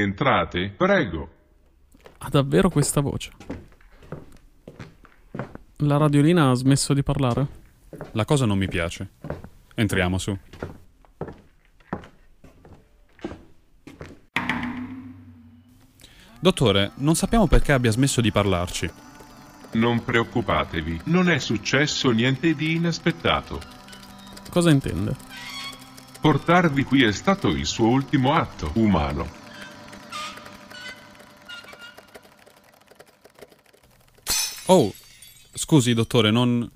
Entrate, prego. Ha davvero questa voce? La radiolina ha smesso di parlare? La cosa non mi piace. Entriamo su. Dottore, non sappiamo perché abbia smesso di parlarci. Non preoccupatevi, non è successo niente di inaspettato. Cosa intende? Portarvi qui è stato il suo ultimo atto umano. Oh, scusi, dottore, non...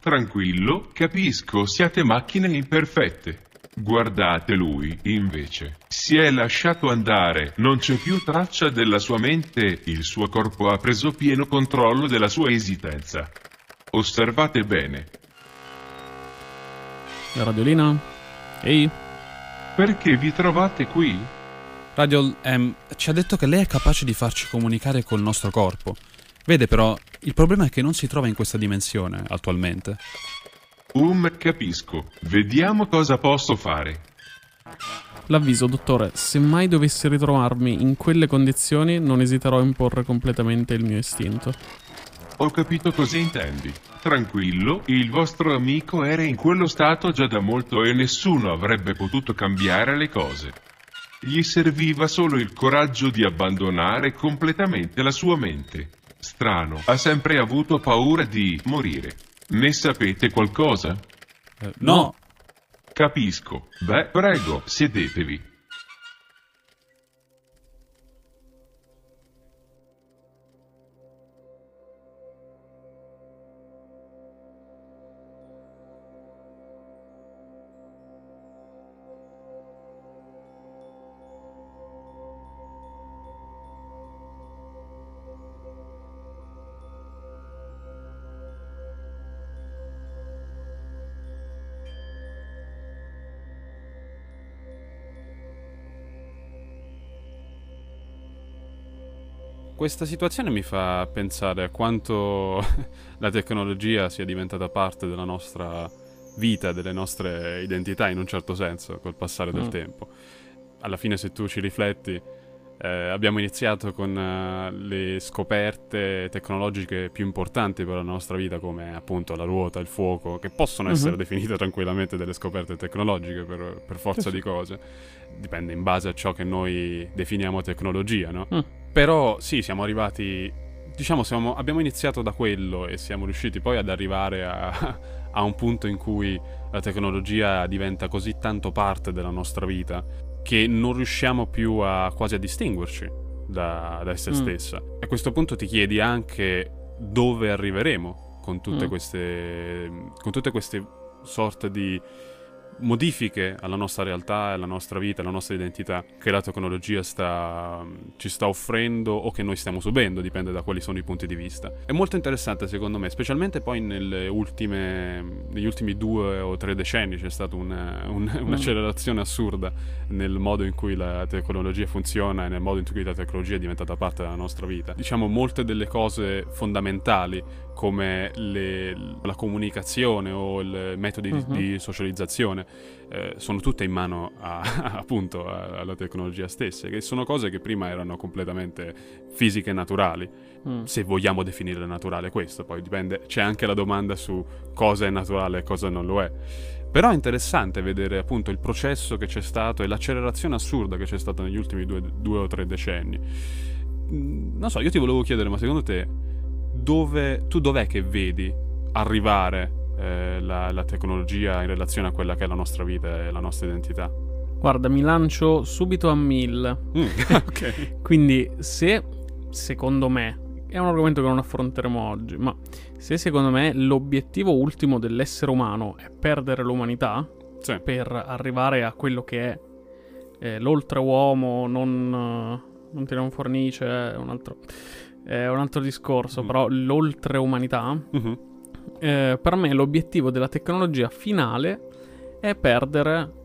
Tranquillo, capisco, siate macchine imperfette. Guardate lui, invece. Si è lasciato andare, non c'è più traccia della sua mente, il suo corpo ha preso pieno controllo della sua esistenza. Osservate bene. La radiolina? Ehi? Perché vi trovate qui? Radio ehm, ci ha detto che lei è capace di farci comunicare col nostro corpo. Vede però, il problema è che non si trova in questa dimensione attualmente. Um, capisco. Vediamo cosa posso fare. L'avviso, dottore, se mai dovessi ritrovarmi in quelle condizioni, non esiterò a imporre completamente il mio istinto. Ho capito cosa intendi. Tranquillo, il vostro amico era in quello stato già da molto e nessuno avrebbe potuto cambiare le cose. Gli serviva solo il coraggio di abbandonare completamente la sua mente. Strano, ha sempre avuto paura di morire. Ne sapete qualcosa? Eh, no, Capisco. Beh, prego, sedetevi. Questa situazione mi fa pensare a quanto la tecnologia sia diventata parte della nostra vita, delle nostre identità in un certo senso, col passare del Mm. tempo. Alla fine, se tu ci rifletti, eh, abbiamo iniziato con eh, le scoperte tecnologiche più importanti per la nostra vita, come appunto la ruota, il fuoco, che possono Mhm. essere definite tranquillamente delle scoperte tecnologiche per, per forza sì. di cose. Dipende in base a ciò che noi definiamo tecnologia, no? Mm. Però sì, siamo arrivati. Diciamo, siamo- abbiamo iniziato da quello e siamo riusciti poi ad arrivare a, a un punto in cui la tecnologia diventa così tanto parte della nostra vita che non riusciamo più a quasi a distinguerci da, da essa Mm. stessa. A questo punto ti chiedi anche dove arriveremo con tutte Mm. queste. con tutte queste sorte di modifiche alla nostra realtà, alla nostra vita, alla nostra identità che la tecnologia sta, ci sta offrendo o che noi stiamo subendo, dipende da quali sono i punti di vista. È molto interessante secondo me, specialmente poi nelle ultime, negli ultimi due o tre decenni c'è stata una- un- un'accelerazione assurda nel modo in cui la tecnologia funziona e nel modo in cui la tecnologia è diventata parte della nostra vita. Diciamo molte delle cose fondamentali come le- la comunicazione o i metodi di- Mhm. di socializzazione eh, sono tutte in mano a- appunto a- alla tecnologia stessa, che sono cose che prima erano completamente fisiche e naturali. Mm. Se vogliamo definire naturale questo, poi dipende, c'è anche la domanda su cosa è naturale e cosa non lo è. Però è interessante vedere appunto il processo che c'è stato e l'accelerazione assurda che c'è stata negli ultimi due, due o tre decenni. Mm, Non so, io ti volevo chiedere, ma secondo te dove, tu dov'è che vedi arrivare eh, la, la tecnologia in relazione a quella che è la nostra vita e la nostra identità? Guarda, mi lancio subito a 1000. Mm, ok. Quindi, se secondo me è un argomento che non affronteremo oggi, ma se secondo me l'obiettivo ultimo dell'essere umano è perdere l'umanità Sì. per arrivare a quello che è eh, l'oltreuomo, non, eh, non tiriamo fornice, è un altro, è un altro discorso, Mm. però l'oltreumanità, Mhm. eh, per me l'obiettivo della tecnologia finale è perdere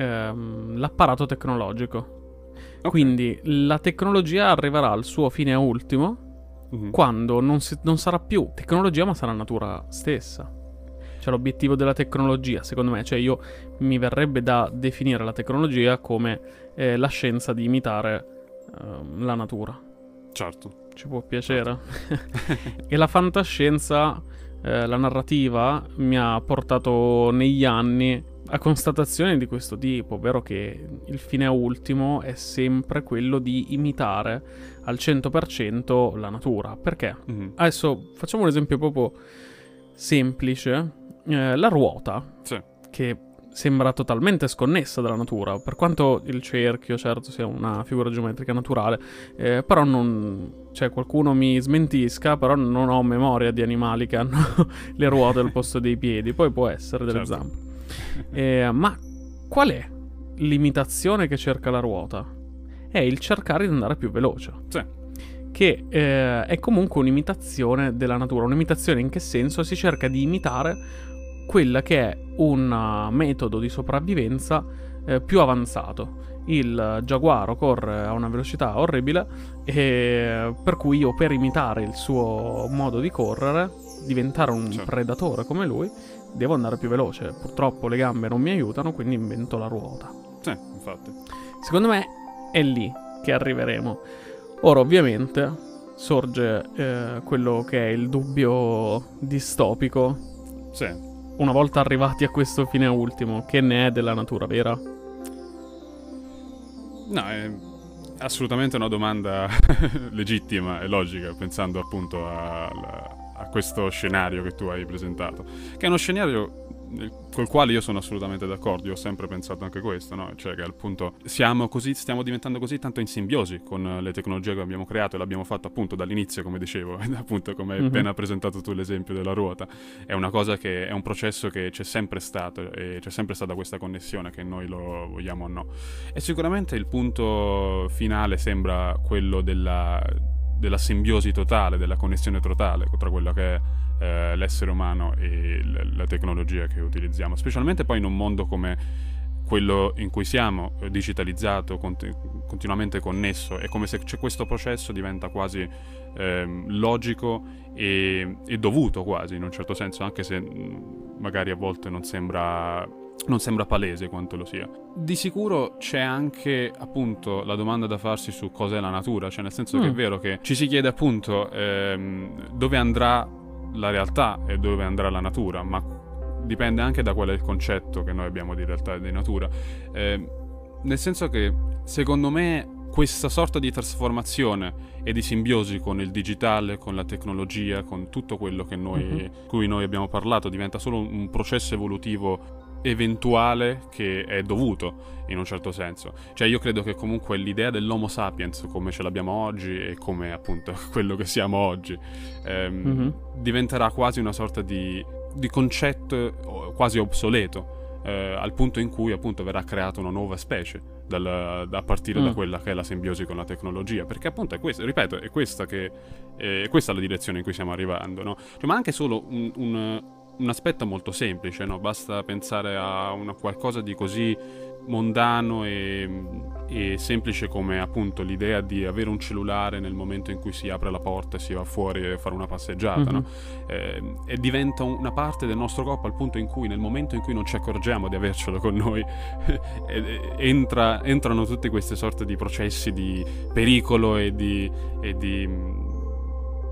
ehm, l'apparato tecnologico. Ok. Quindi la tecnologia arriverà al suo fine ultimo Mhm. quando non, si- non sarà più tecnologia ma sarà natura stessa. Cioè cioè l'obiettivo della tecnologia, secondo me, cioè io mi verrebbe da definire la tecnologia come eh, la scienza di imitare eh, la natura. Certo. Ci può piacere. e la fantascienza, eh, la narrativa, mi ha portato negli anni a constatazioni di questo tipo, ovvero che il fine ultimo è sempre quello di imitare al 100% la natura. Perché? Mhm. Adesso facciamo un esempio proprio semplice. Eh, la ruota, Sì. che sembra totalmente sconnessa dalla natura, per quanto il cerchio, certo, sia una figura geometrica naturale, eh, però non... Cioè, qualcuno mi smentisca, però non ho memoria di animali che hanno le ruote al posto dei piedi, poi può essere delle Certo. zampe. Eh, ma qual è l'imitazione che cerca la ruota? È il cercare di andare più veloce. Sì. Che eh, è comunque un'imitazione della natura. Un'imitazione in che senso? Si cerca di imitare quella che è un uh, metodo di sopravvivenza eh, più avanzato. Il giaguaro corre a una velocità orribile e per cui io per imitare il suo modo di correre, diventare un Certo. predatore come lui, devo andare più veloce. Purtroppo le gambe non mi aiutano, quindi invento la ruota. Sì, infatti. Secondo me è lì che arriveremo. Ora, ovviamente, sorge eh, quello che è il dubbio distopico. Sì. Una volta arrivati a questo fine ultimo, che ne è della natura vera? No, è assolutamente una domanda legittima e logica, pensando appunto a, a questo scenario che tu hai presentato, che è uno scenario col quale io sono assolutamente d'accordo, io ho sempre pensato anche questo, no? Cioè che appunto siamo così, stiamo diventando così tanto in simbiosi con le tecnologie che abbiamo creato e l'abbiamo fatto appunto dall'inizio, come dicevo, appunto come hai Mhm. appena presentato tu l'esempio della ruota, è una cosa che è un processo che c'è sempre stato e c'è sempre stata questa connessione che noi lo vogliamo o no. E sicuramente il punto finale sembra quello della, della simbiosi totale, della connessione totale tra quello che è eh, l'essere umano e l- la tecnologia che utilizziamo, specialmente poi in un mondo come quello in cui siamo, eh, digitalizzato, conti- continuamente connesso, è come se c'è questo processo diventa quasi ehm, logico e, e dovuto quasi, in un certo senso, anche se mh, magari a volte non sembra non sembra palese quanto lo sia. Di sicuro c'è anche appunto la domanda da farsi su cos'è la natura, cioè nel senso che è Mm. vero che ci si chiede appunto ehm, dove andrà la realtà e dove andrà la natura, ma dipende anche da qual è il concetto che noi abbiamo di realtà e di natura. Ehm, nel senso che secondo me questa sorta di trasformazione e di simbiosi con il digitale, con la tecnologia, con tutto quello che noi, Mhm. cui noi abbiamo parlato, diventa solo un processo evolutivo eventuale che è dovuto in un certo senso. Cioè io credo che comunque l'idea dell'Homo sapiens come ce l'abbiamo oggi e come appunto quello che siamo oggi ehm, Mhm. diventerà quasi una sorta di, di concetto quasi obsoleto eh, al punto in cui appunto verrà creata una nuova specie dal- a partire da Mm. quella che è la simbiosi con la tecnologia perché appunto è questo ripeto è questa che è questa la direzione in cui stiamo arrivando no? Cioè, ma anche solo un, un- un aspetto molto semplice no? basta pensare a una qualcosa di così mondano e, e semplice come appunto l'idea di avere un cellulare nel momento in cui si apre la porta e si va fuori a fare una passeggiata Mhm. no? Eh, e diventa un- una parte del nostro corpo al punto in cui nel momento in cui non ci accorgiamo di avercelo con noi entra- entrano tutte queste sorte di processi di pericolo e di, e di,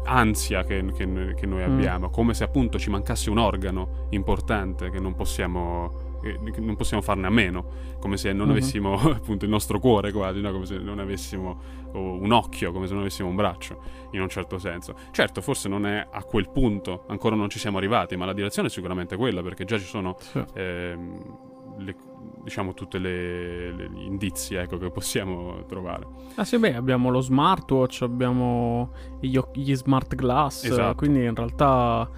ansia che, che- che noi Mm. abbiamo come se appunto ci mancasse un organo importante che non possiamo che non possiamo farne a meno come se non Mhm. avessimo appunto il nostro cuore quasi no? come se non avessimo un occhio come se non avessimo un braccio in un certo senso. Certo, forse non è a quel punto, ancora non ci siamo arrivati, ma la direzione è sicuramente quella, perché già ci sono, Sì. ehm, le- diciamo, tutte le, le- gli indizi ecco, che possiamo trovare. Ah sì, beh, abbiamo lo smartwatch, abbiamo gli, gli smart glass, Esatto. quindi in realtà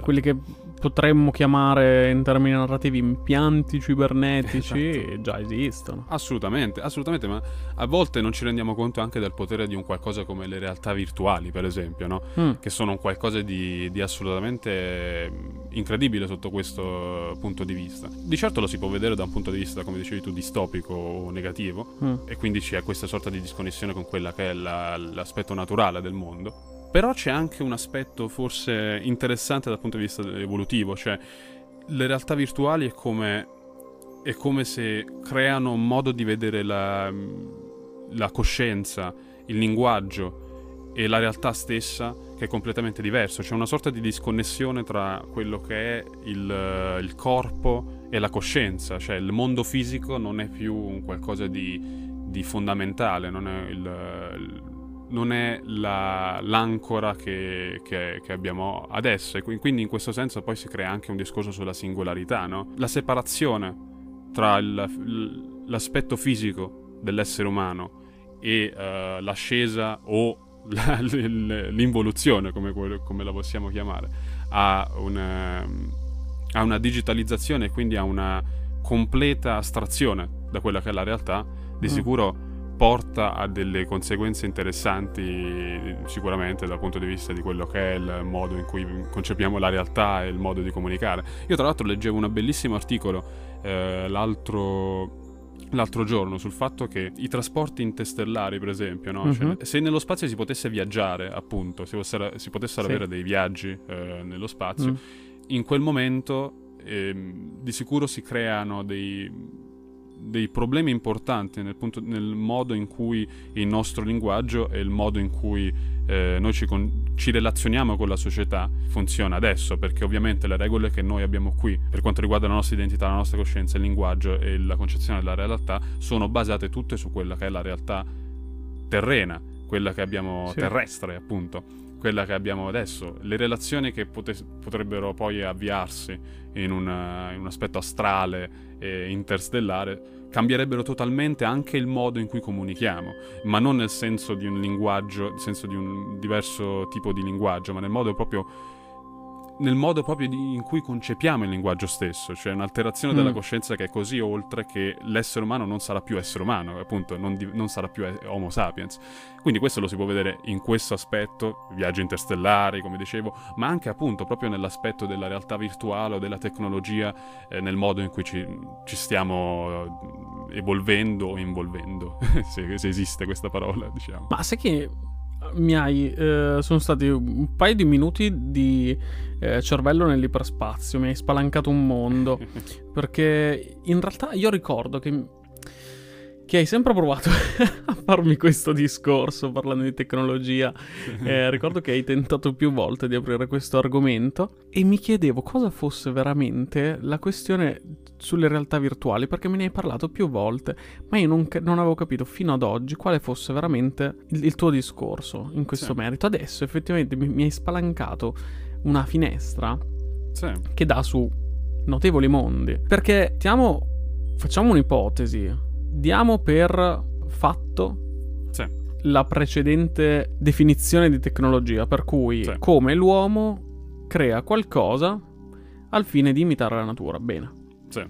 quelli che potremmo chiamare in termini narrativi impianti cibernetici Esatto. già esistono. Assolutamente, assolutamente, ma a volte non ci rendiamo conto anche del potere di un qualcosa come le realtà virtuali, per esempio, no? Mm, che sono un qualcosa di, di assolutamente incredibile sotto questo punto di vista. Di certo lo si può vedere da un punto di vista, come dicevi tu, distopico o negativo, mm. e quindi c'è questa sorta di disconnessione con quella che è la- l'aspetto naturale del mondo. Però c'è anche un aspetto forse interessante dal punto di vista evolutivo, cioè le realtà virtuali è come, è come se creano un modo di vedere la, la coscienza, il linguaggio e la realtà stessa che è completamente diverso. C'è una sorta di disconnessione tra quello che è il, il corpo e la coscienza, cioè il mondo fisico non è più un qualcosa di, di fondamentale, non è il, non è la, l'ancora che, che, che, abbiamo adesso e quindi in questo senso poi si crea anche un discorso sulla singolarità, no? La separazione tra il, l'aspetto fisico dell'essere umano e uh, l'ascesa o la, l'involuzione, come, come, la possiamo chiamare, a una, a una digitalizzazione e quindi a una completa astrazione da quella che è la realtà, di mm. sicuro porta a delle conseguenze interessanti sicuramente dal punto di vista di quello che è il modo in cui concepiamo la realtà e il modo di comunicare. Io tra l'altro leggevo un bellissimo articolo eh, l'altro l'altro giorno sul fatto che i trasporti interstellari, per esempio, no? uh-huh. cioè, se nello spazio si potesse viaggiare, appunto, si, fossero, si potessero sì. avere dei viaggi eh, nello spazio, uh in quel momento eh, di sicuro si creano dei dei problemi importanti nel, punto, nel, modo in cui il nostro linguaggio e il modo in cui eh, noi ci, con, ci, relazioniamo con la società funziona adesso, perché ovviamente le regole che noi abbiamo qui per quanto riguarda la nostra identità, la nostra coscienza, il linguaggio e la concezione della realtà sono basate tutte su quella che è la realtà terrena, quella che abbiamo sì. terrestre appunto quella che abbiamo adesso, le relazioni che pote- potrebbero poi avviarsi in, una, in un aspetto astrale e interstellare cambierebbero totalmente anche il modo in cui comunichiamo, ma non nel senso di un linguaggio, nel senso di un diverso tipo di linguaggio, ma nel modo proprio nel modo proprio di, in cui concepiamo il linguaggio stesso, cioè un'alterazione mm. della coscienza che è così oltre che l'essere umano non sarà più essere umano, appunto, non, di, non sarà più Homo sapiens. Quindi questo lo si può vedere in questo aspetto, viaggi interstellari, come dicevo, ma anche appunto proprio nell'aspetto della realtà virtuale o della tecnologia, eh, nel modo in cui ci, ci stiamo evolvendo o involvendo, se, se esiste questa parola, diciamo. Ma sai che mi hai. Eh, sono stati un paio di minuti di eh, cervello nell'iperspazio. Mi hai spalancato un mondo. perché in realtà io ricordo che che hai sempre provato a farmi questo discorso parlando di tecnologia. Eh, ricordo che hai tentato più volte di aprire questo argomento e mi chiedevo cosa fosse veramente la questione sulle realtà virtuali, perché me ne hai parlato più volte, ma io non, non avevo capito fino ad oggi quale fosse veramente il, il tuo discorso in questo sì. merito. Adesso effettivamente mi, mi, hai spalancato una finestra sì. che dà su notevoli mondi. Perché stiamo, facciamo un'ipotesi diamo per fatto sì. la precedente definizione di tecnologia, per cui sì. come l'uomo crea qualcosa al fine di imitare la natura. Bene. Sì.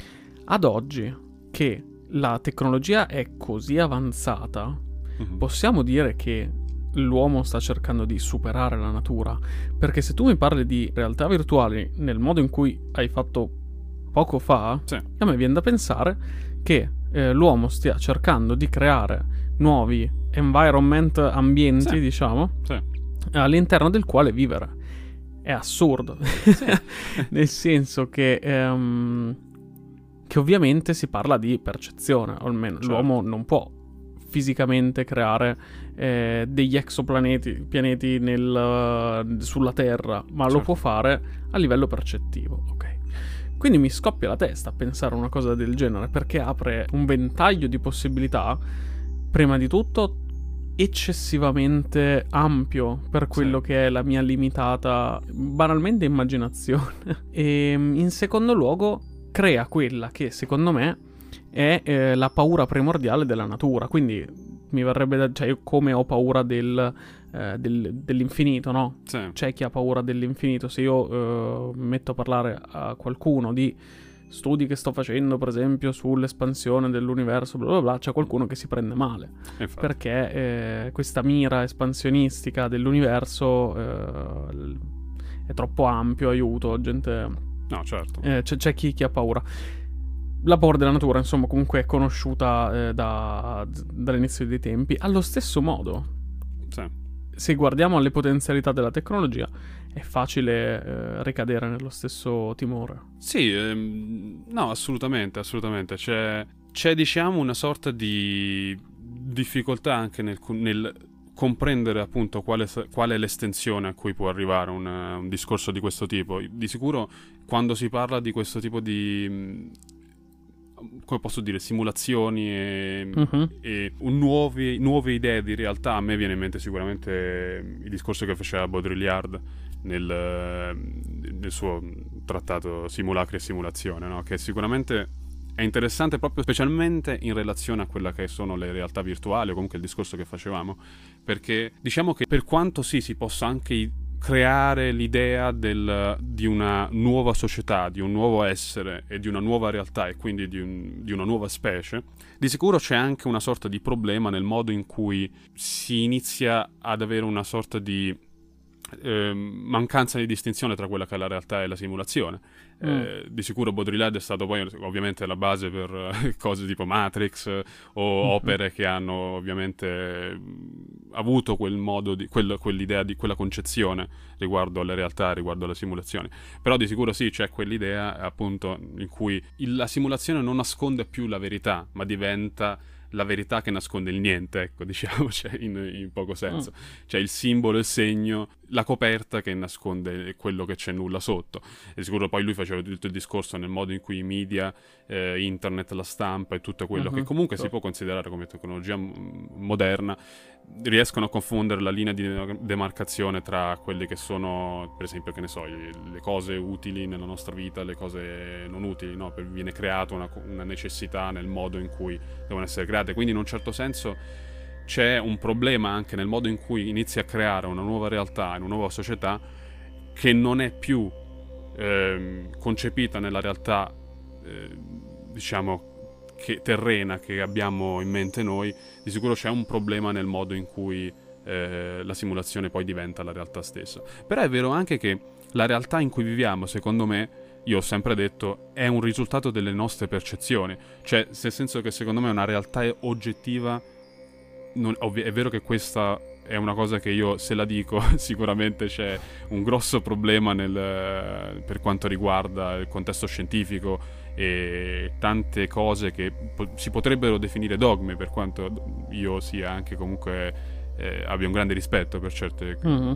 Ad oggi che la tecnologia è così avanzata, mm-hmm. possiamo dire che l'uomo sta cercando di superare la natura. Perché se tu mi parli di realtà virtuali nel modo in cui hai fatto poco fa, sì. a me viene da pensare che eh, l'uomo stia cercando di creare nuovi environment, ambienti, sì. diciamo, sì. all'interno del quale vivere. È assurdo, sì. nel senso che, um, che ovviamente si parla di percezione, o almeno certo. l'uomo non può fisicamente creare eh, degli exoplaneti pianeti nel, sulla Terra, ma certo. lo può fare a livello percettivo. Ok. Quindi mi scoppia la testa a pensare a una cosa del genere perché apre un ventaglio di possibilità, prima di tutto eccessivamente ampio per quello sì. che è la mia limitata, banalmente immaginazione. e in secondo luogo crea quella che secondo me è eh, la paura primordiale della natura. Quindi mi verrebbe da... cioè io come ho paura del eh, del, dell'infinito, no? Sì. C'è chi ha paura dell'infinito. Se io eh, metto a parlare a qualcuno di studi che sto facendo, per esempio, sull'espansione dell'universo, bla bla bla, c'è qualcuno che si prende male. Infatti. Perché eh, questa mira espansionistica dell'universo eh, è troppo ampio, aiuto, gente... No, certo. Eh, c'è, c'è chi, chi ha paura la paura della natura, insomma, comunque è conosciuta eh, da, dall'inizio dei tempi. Allo stesso modo, sì. Se guardiamo alle potenzialità della tecnologia, è facile eh, ricadere nello stesso timore. Sì, ehm, no, assolutamente, assolutamente. C'è, c'è, diciamo, una sorta di difficoltà anche nel, nel comprendere appunto quale, qual è l'estensione a cui può arrivare un, un, discorso di questo tipo. Di sicuro quando si parla di questo tipo di come posso dire, simulazioni e, uh-huh. e nuovi, nuove idee di realtà, a me viene in mente sicuramente il discorso che faceva Baudrillard nel, nel suo trattato Simulacri e Simulazione, no? che sicuramente è interessante proprio specialmente in relazione a quella che sono le realtà virtuali o comunque il discorso che facevamo, perché diciamo che per quanto sì si possa anche creare l'idea del, di una nuova società, di un nuovo essere e di una nuova realtà e quindi di, un, di, una nuova specie, di sicuro c'è anche una sorta di problema nel modo in cui si inizia ad avere una sorta di eh, mancanza di distinzione tra quella che è la realtà e la simulazione. Mm. Eh, di sicuro Baudrillard è stato poi ovviamente la base per eh, cose tipo Matrix eh, o mm-hmm. opere che hanno ovviamente avuto quel modo di, quel, quell'idea di quella concezione riguardo alle realtà, riguardo alle simulazioni. Però di sicuro sì, c'è quell'idea appunto in cui il, la simulazione non nasconde più la verità, ma diventa la verità che nasconde il niente, ecco, diciamo, cioè, in, in, poco senso. Mm. Cioè il simbolo, il segno, la coperta che nasconde quello che c'è nulla sotto. E sicuro poi lui faceva tutto il discorso nel modo in cui i media, eh, internet, la stampa e tutto quello mm-hmm. che comunque so. si può considerare come tecnologia m- moderna riescono a confondere la linea di demarcazione tra quelle che sono, per esempio, che ne so, le cose utili nella nostra vita, le cose non utili, no? viene creata una, una, necessità nel modo in cui devono essere create. Quindi in un certo senso c'è un problema anche nel modo in cui inizi a creare una nuova realtà, una nuova società che non è più eh, concepita nella realtà, eh, diciamo, che, terrena che abbiamo in mente noi, di sicuro c'è un problema nel modo in cui eh, la simulazione poi diventa la realtà stessa. Però è vero anche che la realtà in cui viviamo, secondo me, io ho sempre detto, è un risultato delle nostre percezioni. Cioè, nel senso che secondo me una realtà oggettiva, non, ovvi- è vero che questa è una cosa che io, se la dico, sicuramente c'è un grosso problema nel, per quanto riguarda il contesto scientifico e tante cose che po- si potrebbero definire dogmi, per quanto io sia anche comunque eh, abbia un grande rispetto per certe, mm-hmm.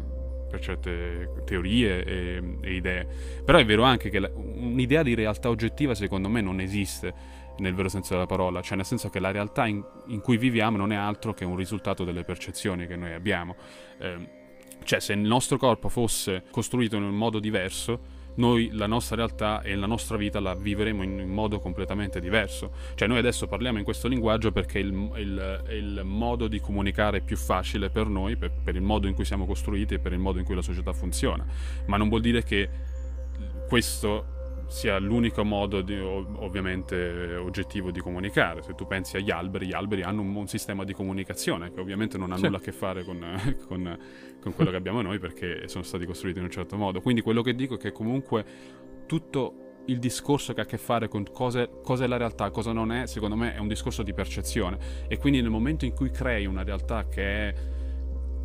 per certe teorie e, e, idee. Però è vero anche che la, un'idea di realtà oggettiva secondo me non esiste nel vero senso della parola, cioè nel senso che la realtà in, in cui viviamo non è altro che un risultato delle percezioni che noi abbiamo. Eh, cioè se il nostro corpo fosse costruito in un modo diverso, noi la nostra realtà e la nostra vita la vivremo in un modo completamente diverso. Cioè noi adesso parliamo in questo linguaggio perché il, il, il modo di comunicare è più facile per noi, per, per il modo in cui siamo costruiti e per il modo in cui la società funziona. Ma non vuol dire che questo sia l'unico modo di, ovviamente oggettivo di comunicare. Se tu pensi agli alberi, gli alberi hanno un, un sistema di comunicazione che ovviamente non ha sì. nulla a che fare con, con, con quello che abbiamo noi perché sono stati costruiti in un certo modo. Quindi quello che dico è che comunque tutto il discorso che ha a che fare con cosa, cosa è la realtà, cosa non è, secondo me è un discorso di percezione. E quindi nel momento in cui crei una realtà che è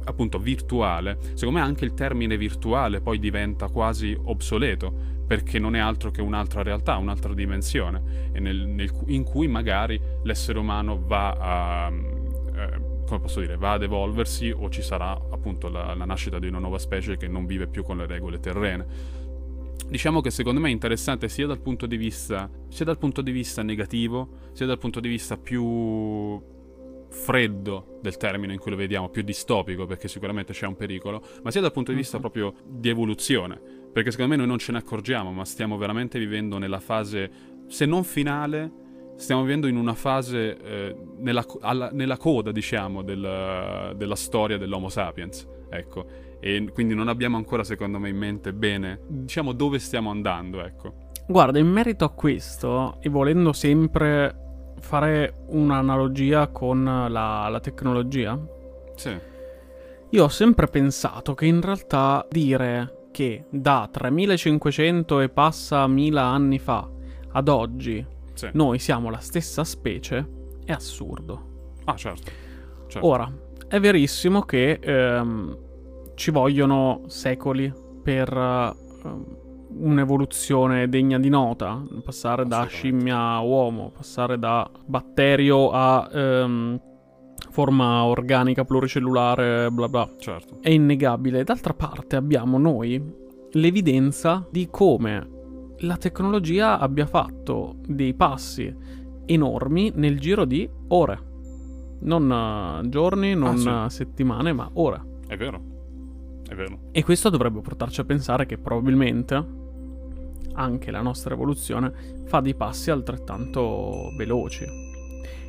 appunto virtuale, secondo me anche il termine virtuale poi diventa quasi obsoleto perché non è altro che un'altra realtà, un'altra dimensione nel, nel, in cui magari l'essere umano va a, eh, come posso dire, va ad evolversi o ci sarà appunto la, la nascita di una nuova specie che non vive più con le regole terrene. Diciamo che secondo me è interessante sia dal punto di vista, sia dal punto di vista negativo, sia dal punto di vista più freddo del termine in cui lo vediamo, più distopico, perché sicuramente c'è un pericolo, ma sia dal punto di vista uh-huh. proprio di evoluzione, perché secondo me noi non ce ne accorgiamo, ma stiamo veramente vivendo nella fase, se non finale, stiamo vivendo in una fase eh, nella, alla, nella, coda, diciamo, del, della storia dell'Homo sapiens, ecco, e quindi non abbiamo ancora, secondo me, in mente bene, diciamo, dove stiamo andando, ecco. Guarda, in merito a questo, e volendo sempre fare un'analogia con la, la tecnologia? Sì. Io ho sempre pensato che in realtà dire che da 3500 e passa mila anni fa ad oggi sì. noi siamo la stessa specie è assurdo. Ah, certo. certo. Ora, è verissimo che ehm, ci vogliono secoli per uh, un'evoluzione degna di nota, passare da scimmia a uomo, passare da batterio a ehm, forma organica pluricellulare, bla bla. Certo. È innegabile. D'altra parte abbiamo noi l'evidenza di come la tecnologia abbia fatto dei passi enormi nel giro di ore. Non uh, giorni, non Ah, sì. settimane, ma ore. È vero. È vero. E questo dovrebbe portarci a pensare che probabilmente anche la nostra evoluzione fa dei passi altrettanto veloci.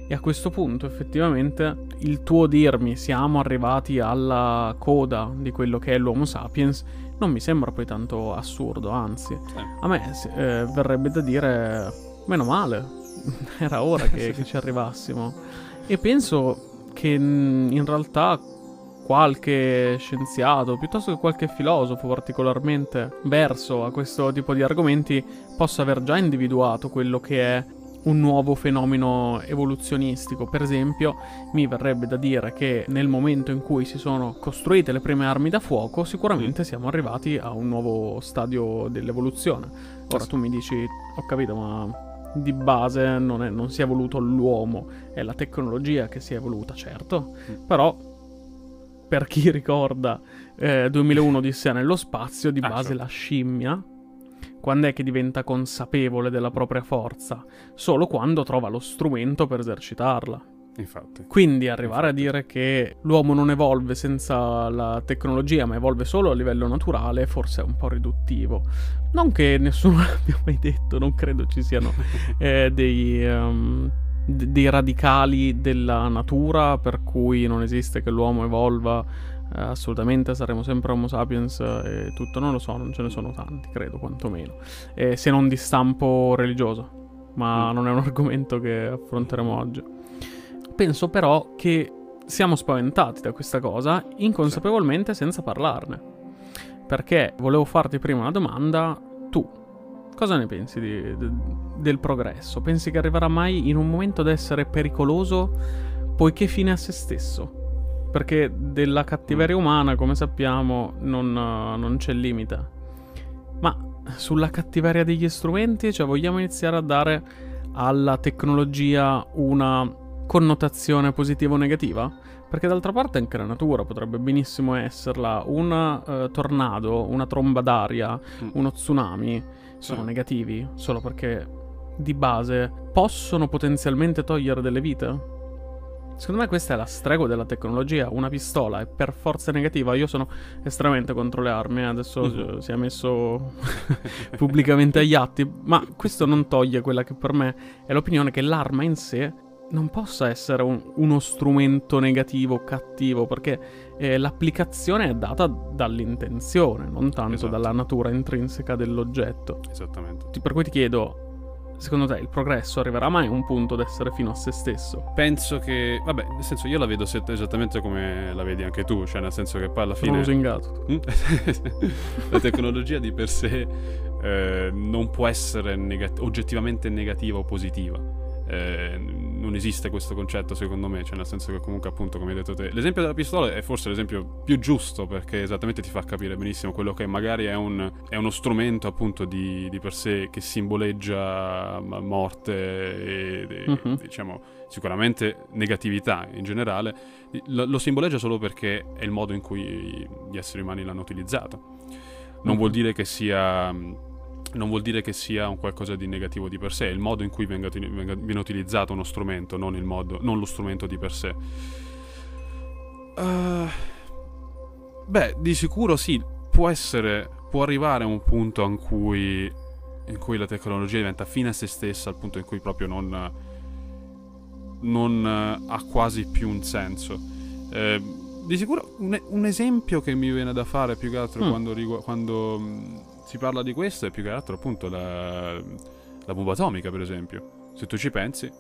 E a questo punto effettivamente il tuo dirmi siamo arrivati alla coda di quello che è l'Homo sapiens non mi sembra poi tanto assurdo, anzi a me eh, verrebbe da dire meno male, era ora che, che ci arrivassimo. E penso che in realtà qualche scienziato, piuttosto che qualche filosofo particolarmente verso a questo tipo di argomenti, possa aver già individuato quello che è un nuovo fenomeno evoluzionistico. Per esempio, mi verrebbe da dire che nel momento in cui si sono costruite le prime armi da fuoco, sicuramente siamo arrivati a un nuovo stadio dell'evoluzione. Ora tu mi dici, ho capito, ma di base non, è- non si è evoluto l'uomo, è la tecnologia che si è evoluta, certo, però per chi ricorda eh, 2001 Odissea nello spazio, di Ah, base certo. la scimmia, quando è che diventa consapevole della propria forza? Solo quando trova lo strumento per esercitarla. Infatti. Quindi arrivare a dire che l'uomo non evolve senza la tecnologia, ma evolve solo a livello naturale, forse è un po' riduttivo. Non che nessuno l'abbia mai detto, non credo ci siano eh, dei, ehm, d- dei radicali della natura per cui non esiste che l'uomo evolva. Eh, assolutamente saremo sempre Homo sapiens eh, e tutto, non lo so, non ce ne sono tanti, credo quantomeno. Eh, se non di stampo religioso, ma Mm. non è un argomento che affronteremo oggi. Penso però che siamo spaventati da questa cosa inconsapevolmente senza parlarne. Perché volevo farti prima una domanda, tu cosa ne pensi di- de- del progresso? Pensi che arriverà mai in un momento ad essere pericoloso poiché fine a se stesso? Perché della cattiveria umana, come sappiamo, non, eh, non c'è limite. Ma sulla cattiveria degli strumenti, cioè vogliamo iniziare a dare alla tecnologia una connotazione positiva o negativa? Perché d'altra parte anche la natura potrebbe benissimo esserla. Un eh, tornado, una tromba d'aria, Mm. uno tsunami sono negativi solo perché di base possono potenzialmente togliere delle vite? Secondo me questa è la stregua della tecnologia. Una pistola è per forza negativa. Io sono estremamente contro le armi. eh, Adesso eh, si è messo pubblicamente agli atti. Ma questo non toglie quella che per me è l'opinione che l'arma in sé non possa essere un- uno strumento negativo cattivo. Perché eh, l'applicazione è data dall'intenzione, non tanto Esatto. dalla natura intrinseca dell'oggetto. Esattamente. Ti- Per cui ti chiedo. Secondo te il progresso arriverà mai a un punto ad essere fino a se stesso? Penso che, vabbè, nel senso io la vedo se- esattamente come la vedi anche tu, cioè nel senso che poi alla Sono fine lusingato. Mm? la tecnologia di per sé eh, non può essere negat- oggettivamente negativa o positiva. Eh, non esiste questo concetto secondo me, cioè nel senso che comunque appunto come hai detto te, l'esempio della pistola è forse l'esempio più giusto perché esattamente ti fa capire benissimo quello che magari è, un- è uno strumento appunto di, di per sé che simboleggia morte e, e, Mhm. diciamo sicuramente negatività in generale, lo, lo simboleggia solo perché è il modo in cui gli esseri umani l'hanno utilizzato. Non Mhm. vuol dire che sia. Non vuol dire che sia un qualcosa di negativo di per sé, è il modo in cui venga, venga- viene utilizzato uno strumento, non, il modo, non lo strumento di per sé. Eh, beh, di sicuro sì, può essere, può arrivare a un punto in cui, in cui la tecnologia diventa fine a se stessa, al punto in cui proprio non, non eh, ha quasi più un senso. Eh, di sicuro un, un esempio che mi viene da fare più che altro Mm. quando, rigu- quando mh, si parla di questo è più che altro appunto la, la bomba atomica, per esempio. Se tu ci pensi,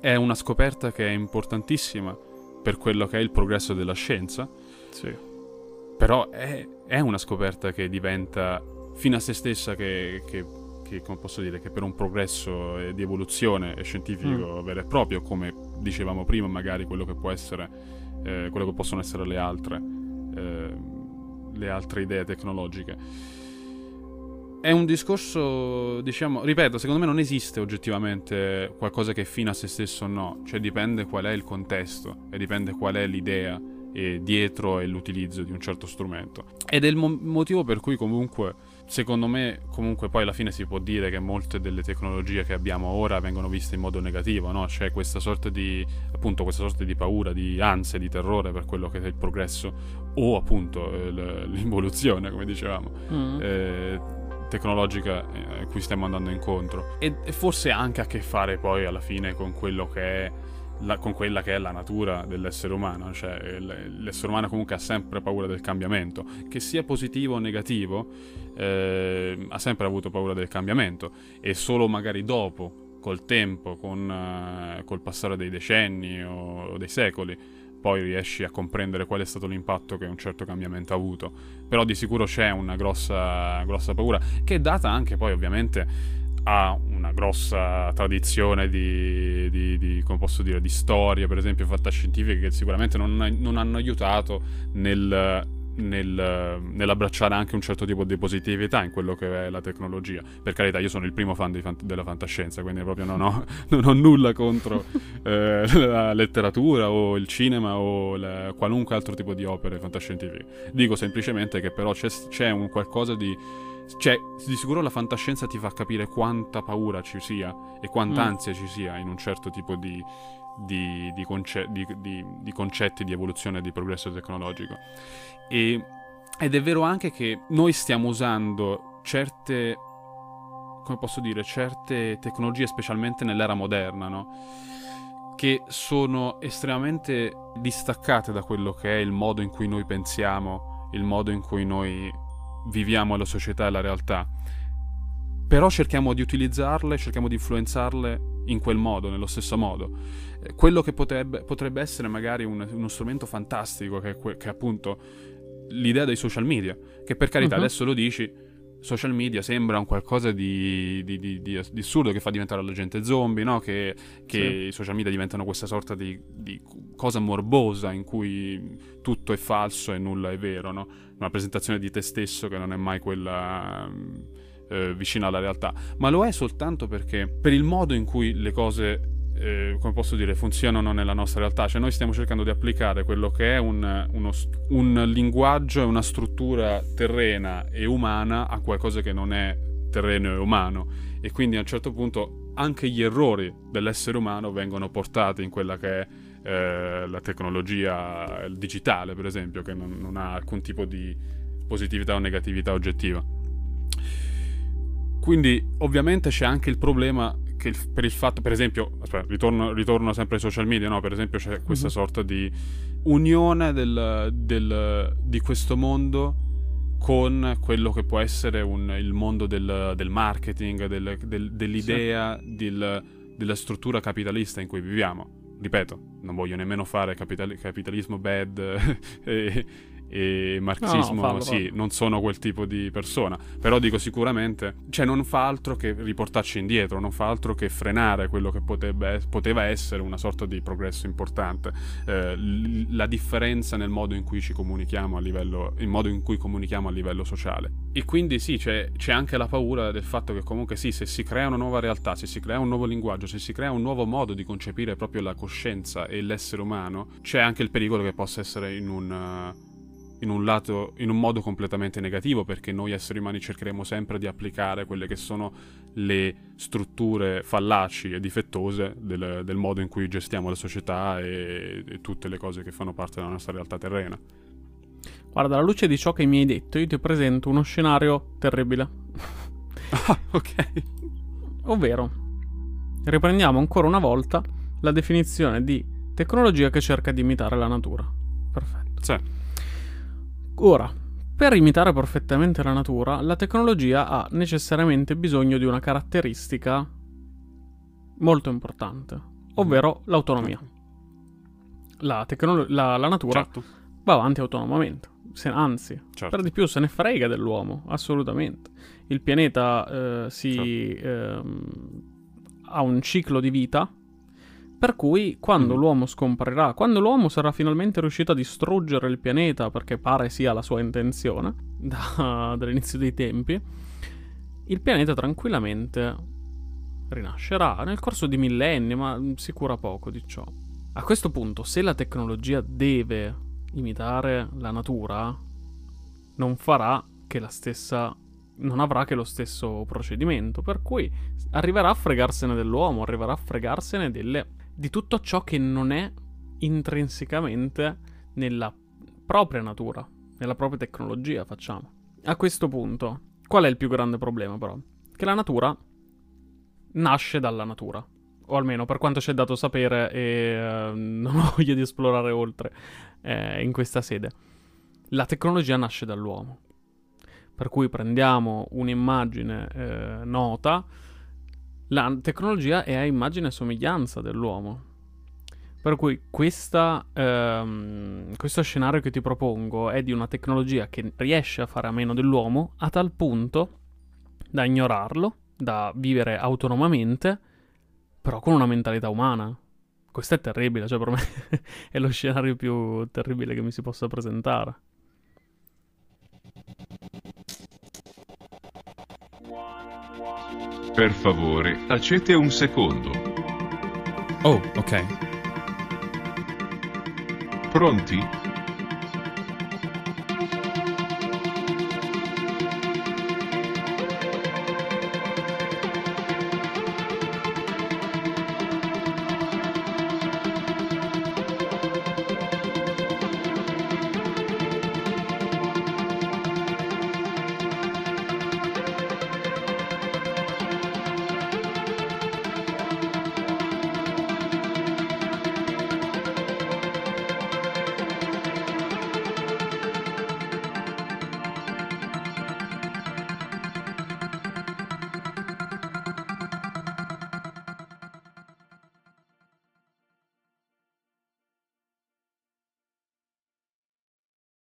è una scoperta che è importantissima per quello che è il progresso della scienza, Sì. però è, è una scoperta che diventa fino a se stessa che, che- che, come posso dire, che per un progresso eh, di evoluzione scientifico vero e proprio, come dicevamo prima, magari quello che può essere, eh, quello che possono essere le altre, eh, le altre idee tecnologiche. È un discorso, diciamo, ripeto, secondo me non esiste oggettivamente qualcosa che è fine a se stesso o no, cioè dipende qual è il contesto e dipende qual è l'idea e dietro e l'utilizzo di un certo strumento. Ed è il mo- motivo per cui comunque, secondo me, comunque poi alla fine si può dire che molte delle tecnologie che abbiamo ora vengono viste in modo negativo, no? C'è questa sorta di, appunto, questa sorta di paura, di ansia, di terrore per quello che è il progresso o appunto eh, l'involuzione, come dicevamo. Mm. Eh, tecnologica eh, a cui stiamo andando incontro. E, e forse anche a che fare poi alla fine con quello che è la, con quella che è la natura dell'essere umano, cioè l'essere umano comunque ha sempre paura del cambiamento, che sia positivo o negativo, eh, ha sempre avuto paura del cambiamento. E solo magari dopo, col tempo, con, uh, col passare dei decenni o, o dei secoli, poi riesci a comprendere qual è stato l'impatto che un certo cambiamento ha avuto. Però di sicuro c'è una grossa, grossa paura, che è data anche poi ovviamente ha una grossa tradizione di, di, di, come posso dire, di storie, per esempio fantascientifiche, che sicuramente non, non hanno aiutato nel, nel, nell'abbracciare anche un certo tipo di positività in quello che è la tecnologia. Per carità, io sono il primo fan fan- della fantascienza, quindi proprio non ho, non ho nulla contro eh, la letteratura o il cinema o la, qualunque altro tipo di opere fantascientifiche. Dico semplicemente che però c'è, c'è un qualcosa di cioè, di sicuro la fantascienza ti fa capire quanta paura ci sia e quanta mm. ansia ci sia in un certo tipo di, di, di, conce- di, concetti di evoluzione e di progresso tecnologico. E, ed è vero anche che noi stiamo usando certe, come posso dire, certe tecnologie, specialmente nell'era moderna, no? che sono estremamente distaccate da quello che è il modo in cui noi pensiamo, il modo in cui noi viviamo la società e la realtà. Però cerchiamo di utilizzarle, cerchiamo di influenzarle in quel modo, nello stesso modo. Quello che potrebbe, potrebbe essere magari un, uno strumento fantastico, che che appunto l'idea dei social media, che per carità uh-huh. adesso lo dici, social media sembra un qualcosa di, di, di, di, assurdo che fa diventare la gente zombie, no? che, che sì. i social media diventano questa sorta di, cosa morbosa in cui tutto è falso e nulla è vero, no? una presentazione di te stesso che non è mai quella eh, vicina alla realtà, ma lo è soltanto perché per il modo in cui le cose eh, come posso dire, funzionano nella nostra realtà. Cioè noi stiamo cercando di applicare quello che è un, uno, un linguaggio e una struttura terrena e umana a qualcosa che non è terreno e umano. E quindi a un certo punto anche gli errori dell'essere umano vengono portati in quella che è eh, la tecnologia digitale, per esempio, che non, non ha alcun tipo di positività o negatività oggettiva. Quindi ovviamente c'è anche il problema che il, per il fatto, per esempio, aspetta, ritorno, ritorno, sempre ai social media, no? Per esempio c'è questa mm-hmm. sorta di unione del, del, di questo mondo con quello che può essere un, il mondo del, del marketing, del, dell'idea sì. della struttura capitalista in cui viviamo. Ripeto, non voglio nemmeno fare capital- capitalismo bad e, e marxismo, no, no, sì, non sono quel tipo di persona, però dico sicuramente, cioè non fa altro che riportarci indietro, non fa altro che frenare quello che potebbe, poteva essere una sorta di progresso importante, eh, la differenza nel modo in cui ci comunichiamo a livello, il modo in cui comunichiamo a livello sociale. E quindi sì, c'è, c'è anche la paura del fatto che comunque sì, se si crea una nuova realtà, se si crea un nuovo linguaggio, se si crea un nuovo modo di concepire proprio la coscienza e l'essere umano, c'è anche il pericolo che possa essere in un in un, lato, in un modo completamente negativo perché noi esseri umani cercheremo sempre di applicare quelle che sono le strutture fallaci e difettose del, del modo in cui gestiamo la società e, e, tutte le cose che fanno parte della nostra realtà terrena. Guarda, alla luce di ciò che mi hai detto, io ti presento uno scenario terribile. ah, ok. Ovvero, riprendiamo ancora una volta la definizione di tecnologia che cerca di imitare la natura. Perfetto. Sì. Ora, per imitare perfettamente la natura, la tecnologia ha necessariamente bisogno di una caratteristica molto importante, ovvero l'autonomia. La, tecnolo- la, la natura certo. va avanti autonomamente, se, anzi, certo. per di più se ne frega dell'uomo, assolutamente. Il pianeta eh, si, certo. eh, ha un ciclo di vita Per cui, quando Mm. l'uomo scomparirà, quando l'uomo sarà finalmente riuscito a distruggere il pianeta, perché pare sia la sua intenzione, da- dall'inizio dei tempi, il pianeta tranquillamente rinascerà nel corso di millenni, ma si cura poco di ciò. A questo punto, se la tecnologia deve imitare la natura, non farà che la stessa. non avrà che lo stesso procedimento. Per cui arriverà a fregarsene dell'uomo, arriverà a fregarsene delle, di tutto ciò che non è intrinsecamente nella propria natura, nella propria tecnologia, facciamo. A questo punto, qual è il più grande problema però? Che la natura nasce dalla natura. O almeno per quanto ci è dato sapere e eh, non ho voglia di esplorare oltre eh, in questa sede. La tecnologia nasce dall'uomo. Per cui prendiamo un'immagine eh, nota, la tecnologia è a immagine e somiglianza dell'uomo. Per cui questa, ehm, questo scenario che ti propongo è di una tecnologia che riesce a fare a meno dell'uomo a tal punto da ignorarlo, da vivere autonomamente, però con una mentalità umana. Questo è terribile, cioè per me è lo scenario più terribile che mi si possa presentare. Per favore, tacete un secondo. Oh, ok. Pronti?